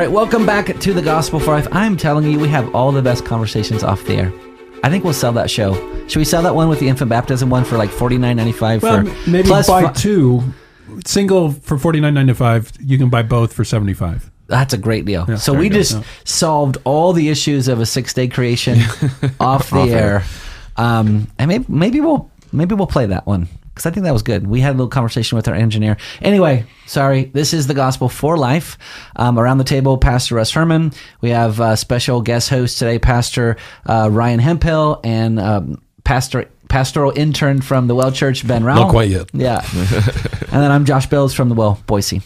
right, welcome back to the Gospel for Life. I'm telling you, we have all the best conversations off the air. I think we'll sell that show. Should we sell that one with the infant baptism one for like forty nine ninety five? Well, for maybe plus buy fi- two. Single for forty nine ninety five. You can buy both for seventy five. That's a great deal. Yeah, so we just Yeah. solved all the issues of a six day creation off the Off air. air. Um, and maybe maybe we'll maybe we'll play that one because I think that was good. We had a little conversation with our engineer. Anyway, sorry. This is the gospel for life. Um, around the table, Pastor Russ Herman. We have uh, special guest host today, Pastor uh, Ryan Hemphill, and um, Pastor pastoral intern from the Well Church, Ben Rowell. Not quite yet. Yeah. and then I'm Josh Bills from the Well Boise.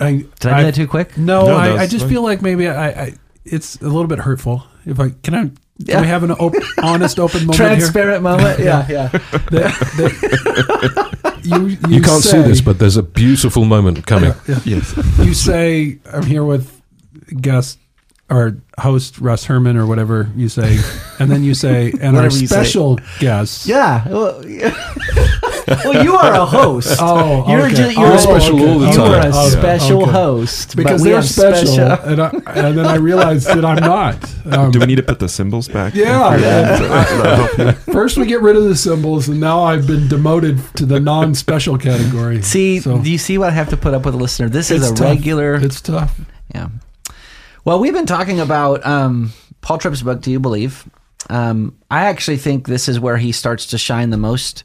I, Did I do that too quick? No, No, I, I just feel like maybe I, I it's a little bit hurtful. If I can I can we have an op- honest open moment here? Transparent moment. Yeah, yeah. That- that- you, you, You can't see this, but there's a beautiful moment coming. Yes. you say I'm here with guest or host Russ Herman or whatever you say, and then you say and our Whatever you say. special guest. Yeah. Well, yeah. well, you are a host. Oh, you're okay. just Oh, you're special okay. all the You are a Okay. special Okay. host because we they're have special, and, I, and then I realized that I'm not. Um, Do we need to put the symbols back? Yeah, Yeah. yeah. First, we get rid of the symbols, and now I've been demoted to the non-special category. See, So, do you see what I have to put up with a listener? This is it's a tough. regular. It's tough. Yeah. Well, we've been talking about um, Paul Tripp's book, Do You Believe? Um, I actually think this is where he starts to shine the most.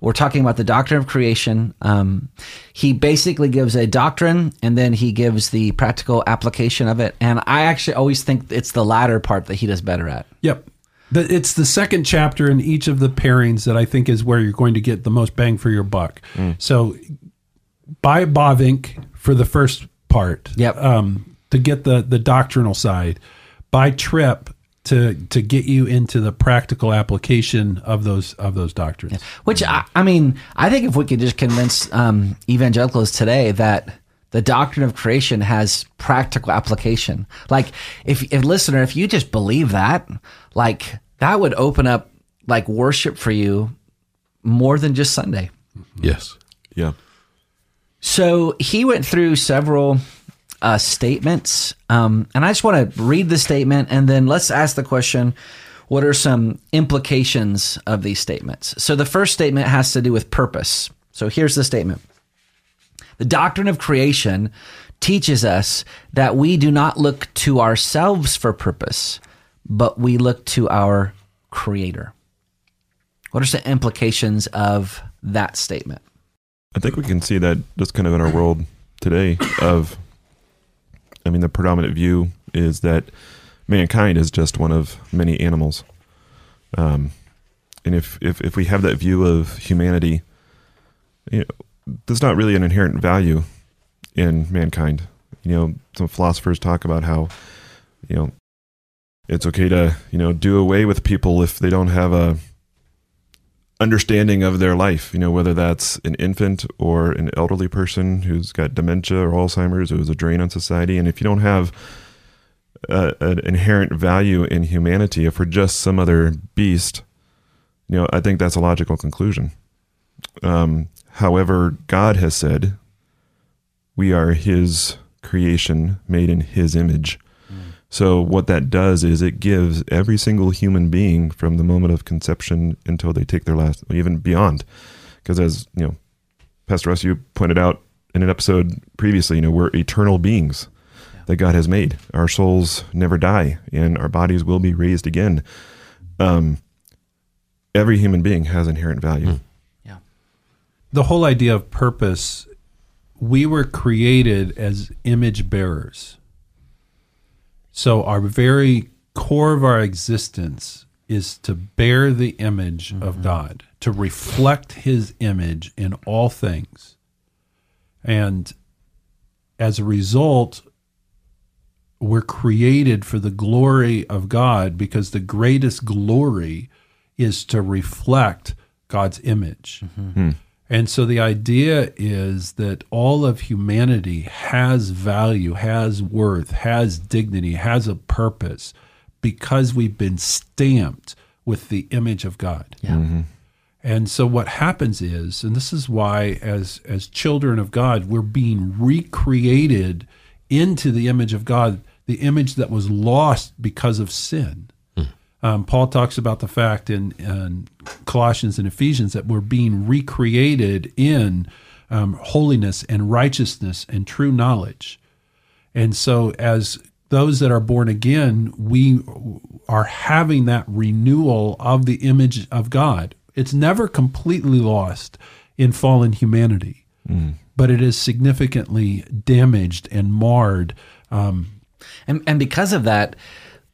We're talking about the doctrine of creation. Um, he basically gives a doctrine and then he gives the practical application of it. And I actually always think it's the latter part that he does better at. Yep. The, it's the second chapter in each of the pairings that I think is where you're going to get the most bang for your buck. So, buy Bavinck for the first part. Yep. Um, to get the the doctrinal side. Buy Trip to to get you into the practical application of those of those doctrines. Which I, I mean, I think if we could just convince um, evangelicals today that the doctrine of creation has practical application, like if, if listener, if you just believe that, like that would open up like worship for you more than just Sunday. Yes. Yeah. So he went through several uh, statements, um, and I just want to read the statement, and then let's ask the question: What are some implications of these statements? So the first statement has to do with purpose. So here's the statement: The doctrine of creation teaches us that we do not look to ourselves for purpose, but we look to our Creator. What are some implications of that statement? I think we can see that just kind of in our world today of I mean the predominant view is that mankind is just one of many animals. Um and if if if we have that view of humanity you know there's not really an inherent value in mankind. You know, some philosophers talk about how you know it's okay to, you know, do away with people if they don't have a understanding of their life, you know, whether that's an infant or an elderly person who's got dementia or Alzheimer's, who's a drain on society. And if you don't have uh, an inherent value in humanity, if we're just some other beast, you know, I think that's a logical conclusion. Um, however, God has said we are His creation made in His image. So what that does is it gives every single human being from the moment of conception until they take their last, even beyond, because as you know, Pastor Russ, you pointed out in an episode previously, you know, we're eternal beings that God has made. Our souls never die, and our bodies will be raised again. Um, every human being has inherent value. Yeah. the whole idea of purpose we were created as image bearers so our very core of our existence is to bear the image of mm-hmm. god to reflect his image in all things. And as a result we're created for the glory of god because the greatest glory is to reflect god's image mm-hmm. hmm. And so the idea is that all of humanity has value, has worth, has dignity, has a purpose because we've been stamped with the image of God. Yeah. Mm-hmm. And so what happens is, and this is why as as children of God, we're being recreated into the image of God, the image that was lost because of sin. Um, Paul talks about the fact in, in Colossians and Ephesians that we're being recreated in um, holiness and righteousness and true knowledge. And so, as those that are born again, we are having that renewal of the image of God. It's never completely lost in fallen humanity, but it is significantly damaged and marred. Um, And, and because of that,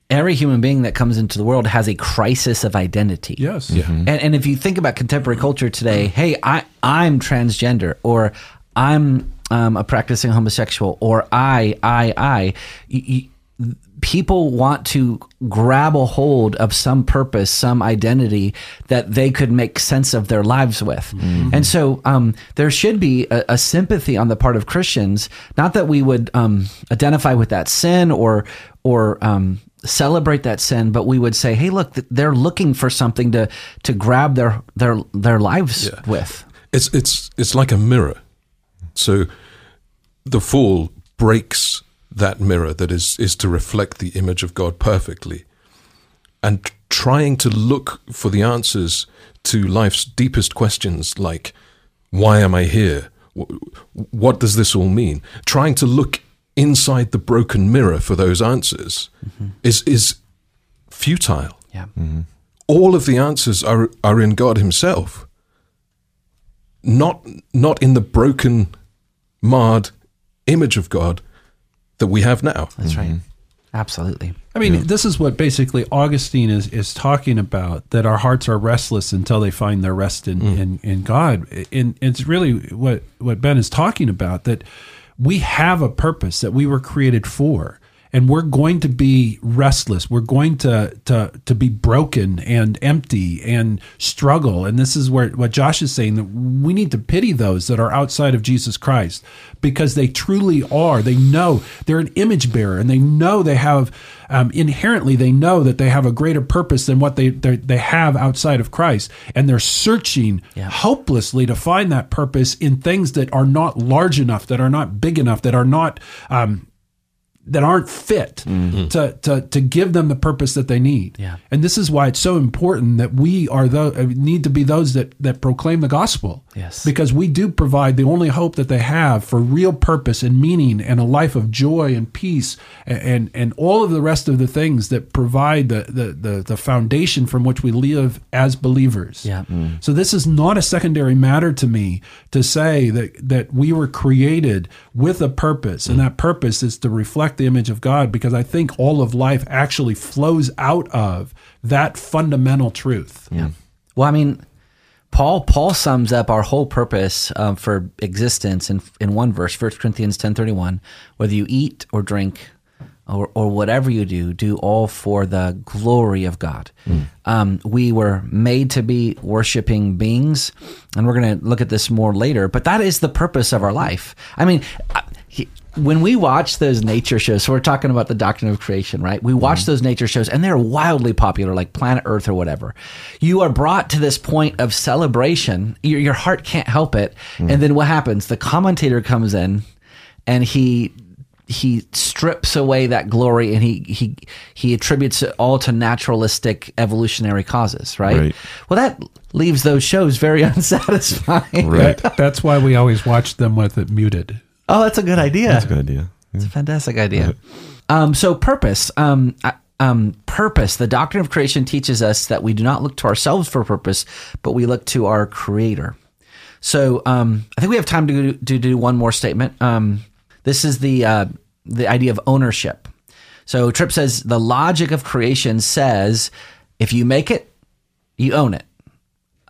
every human being that comes into the world has a crisis of identity. yes. And, and if you think about contemporary culture today, hey, I, I'm transgender, or I'm um, a practicing homosexual, or I, I, I, you, you, people want to grab a hold of some purpose, some identity that they could make sense of their lives with. And so um, there should be a, a sympathy on the part of Christians, not that we would um, identify with that sin or, or, um, celebrate that sin but we would say hey look they're looking for something to to grab their their their lives with It's it's it's like a mirror. So the fall breaks that mirror that is is to reflect the image of God perfectly. And trying to look for the answers to life's deepest questions like why am I here? What does this all mean? Trying to look inside the broken mirror for those answers mm-hmm. is is futile. Yeah. Mm-hmm. All of the answers are are in God Himself, not not in the broken, marred image of God that we have now. that's right. Mm-hmm. Absolutely. I mean, this is what basically Augustine is, is talking about that our hearts are restless until they find their rest in, mm. in, in God. And it's really what, what Ben is talking about that we have a purpose that we were created for. And we're going to be restless. We're going to, to to be broken and empty and struggle. And this is where what Josh is saying that we need to pity those that are outside of Jesus Christ because they truly are. They know they're an image bearer, and they know they have um, inherently they know that they have a greater purpose than what they they have outside of Christ, and they're searching Yeah. hopelessly to find that purpose in things that are not large enough, that are not big enough, that are not. Um, that aren't fit mm-hmm. to, to to give them the purpose that they need. Yeah. And this is why it's so important that we are the uh, need to be those that that proclaim the gospel. Yes. Because we do provide the only hope that they have for real purpose and meaning and a life of joy and peace and and, and all of the rest of the things that provide the, the the the foundation from which we live as believers. Yeah. Mm. So this is not a secondary matter to me to say that that we were created with a purpose, and mm. that purpose is to reflect the image of God. Because I think all of life actually flows out of that fundamental truth. Yeah. Well, I mean, Paul Paul sums up our whole purpose um, for existence in in one verse, 1 Corinthians ten thirty one. Whether you eat or drink, or or whatever you do, do all for the glory of God. Um, we were made to be worshiping beings, and we're going to look at this more later. But that is the purpose of our life. I mean. I- he- when we watch those nature shows, so we're talking about the doctrine of creation, right? We watch mm-hmm. those nature shows and they're wildly popular, like Planet Earth or whatever. You are brought to this point of celebration. Your, your heart can't help it. Mm. And then what happens? The commentator comes in and he he strips away that glory and he he he attributes it all to naturalistic evolutionary causes, right? Right. Well, that leaves those shows very unsatisfying. Right. That's why we always watch them with it muted. Oh, that's a good idea. That's a good idea. It's a fantastic idea. Um, so purpose, um, uh, um, purpose. The doctrine of creation teaches us that we do not look to ourselves for purpose, but we look to our Creator. So um, I think we have time to, to do one more statement. Um, this is the uh, the idea of ownership. So Tripp says the logic of creation says if you make it, you own it.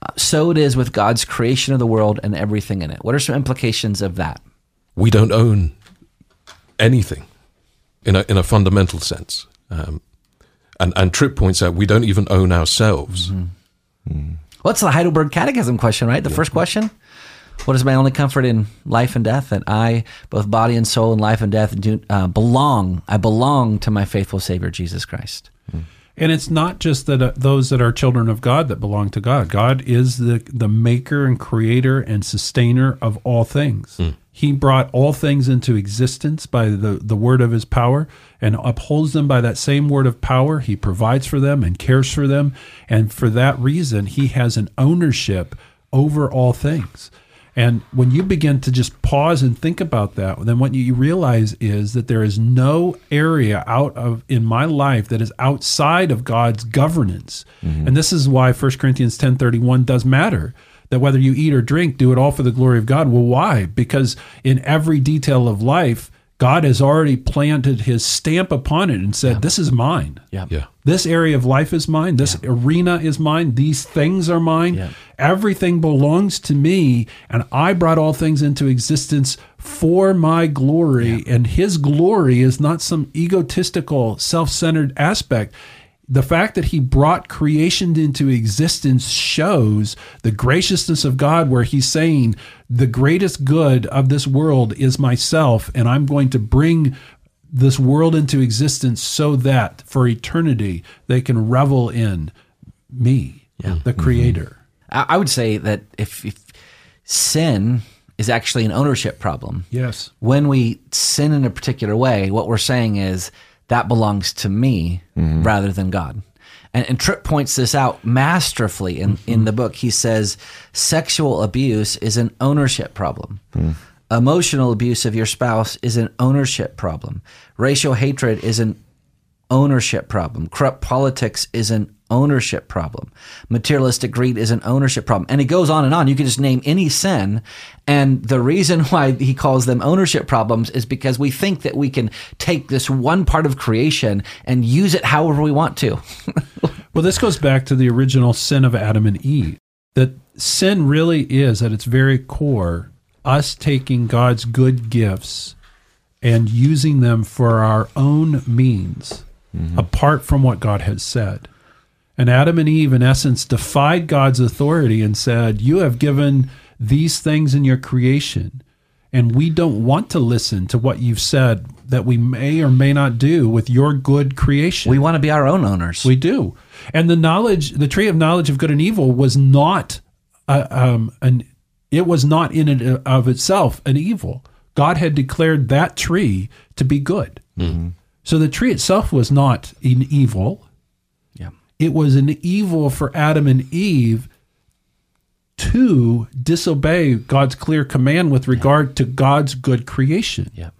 Uh, so it is with God's creation of the world and everything in it. What are some implications of that? We don't own anything in a in a fundamental sense. Um, and and Tripp points out we don't even own ourselves. What's the Heidelberg Catechism question, right? The first question. What is my only comfort in life and death? That I, both body and soul, in life and death, do uh, belong. I belong to my faithful Savior Jesus Christ. And it's not just that uh, those that are children of God that belong to God. God is the the maker and creator and sustainer of all things. He brought all things into existence by the, the word of his power and upholds them by that same word of power. He provides for them and cares for them. And for that reason, he has an ownership over all things. And when you begin to just pause and think about that, then what you realize is that there is no area out of in my life that is outside of God's governance. Mm-hmm. And this is why 1 Corinthians 10:31 does matter. That whether you eat or drink, do it all for the glory of God. Well, why? Because in every detail of life, God has already planted his stamp upon it and said, This is mine. Yeah. Yeah. This area of life is mine. This arena is mine. These things are mine. Yeah. Everything belongs to me. And I brought all things into existence for my glory. And his glory is not some egotistical, self centered aspect. The fact that he brought creation into existence shows the graciousness of God, where he's saying, The greatest good of this world is myself, and I'm going to bring this world into existence so that for eternity they can revel in me, the mm-hmm. creator. I, I would say that if, if sin is actually an ownership problem, Yes. when we sin in a particular way, what we're saying is that belongs to me mm-hmm. rather than God. And, and Tripp points this out masterfully in, in the book. He says sexual abuse is an ownership problem. Hmm. Emotional abuse of your spouse is an ownership problem. Racial hatred is an ownership problem. Corrupt politics is an ownership problem. Materialistic greed is an ownership problem. And it goes on and on. You can just name any sin. And the reason why he calls them ownership problems is because we think that we can take this one part of creation and use it however we want to. Well, this goes back to the original sin of Adam and Eve. That sin really is, at its very core, us taking God's good gifts and using them for our own means, apart from what God has said. And Adam and Eve, in essence, defied God's authority and said, You have given these things in your creation, and we don't want to listen to what you've said that we may or may not do with your good creation. we want to be our own owners. We do. And the knowledge, the tree of knowledge of good and evil was not uh, um, an, it was not in and of itself an evil. God had declared that tree to be good. So the tree itself was not an evil. yeah. It was an evil for Adam and Eve to disobey God's clear command with regard to God's good creation. Yeah.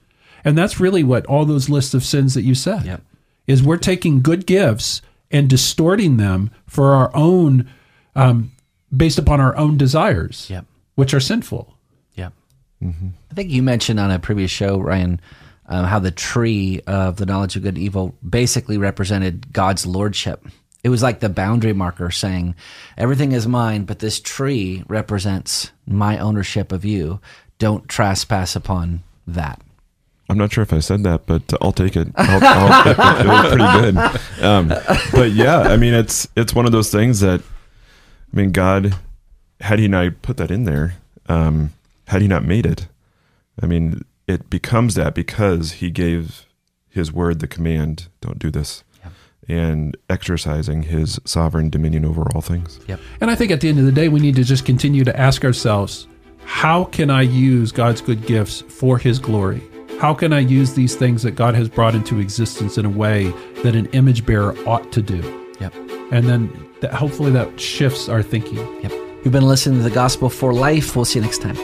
And that's really what all those lists of sins that you said Yep. is we're taking good gifts and distorting them for our own, um, based upon our own desires, Yep. which are sinful. Yeah. I think you mentioned on a previous show, Ryan, uh, how the tree of the knowledge of good and evil basically represented God's lordship. It was like the boundary marker saying, everything is mine, but this tree represents my ownership of you. Don't trespass upon that. I'm not sure if I said that, but I'll take it. I'll, I'll, it, was pretty good. Um, but yeah, I mean, it's it's one of those things that, I mean, God, had He not put that in there, um, had He not made it, I mean, it becomes that because He gave His word the command, don't do this, and exercising His sovereign dominion over all things. Yep. And I think at the end of the day, we need to just continue to ask ourselves, how can I use God's good gifts for His glory? How can I use these things that God has brought into existence in a way that an image bearer ought to do? Yep. And then that, hopefully that shifts our thinking. Yep. You've been listening to the Gospel for Life. We'll see you next time.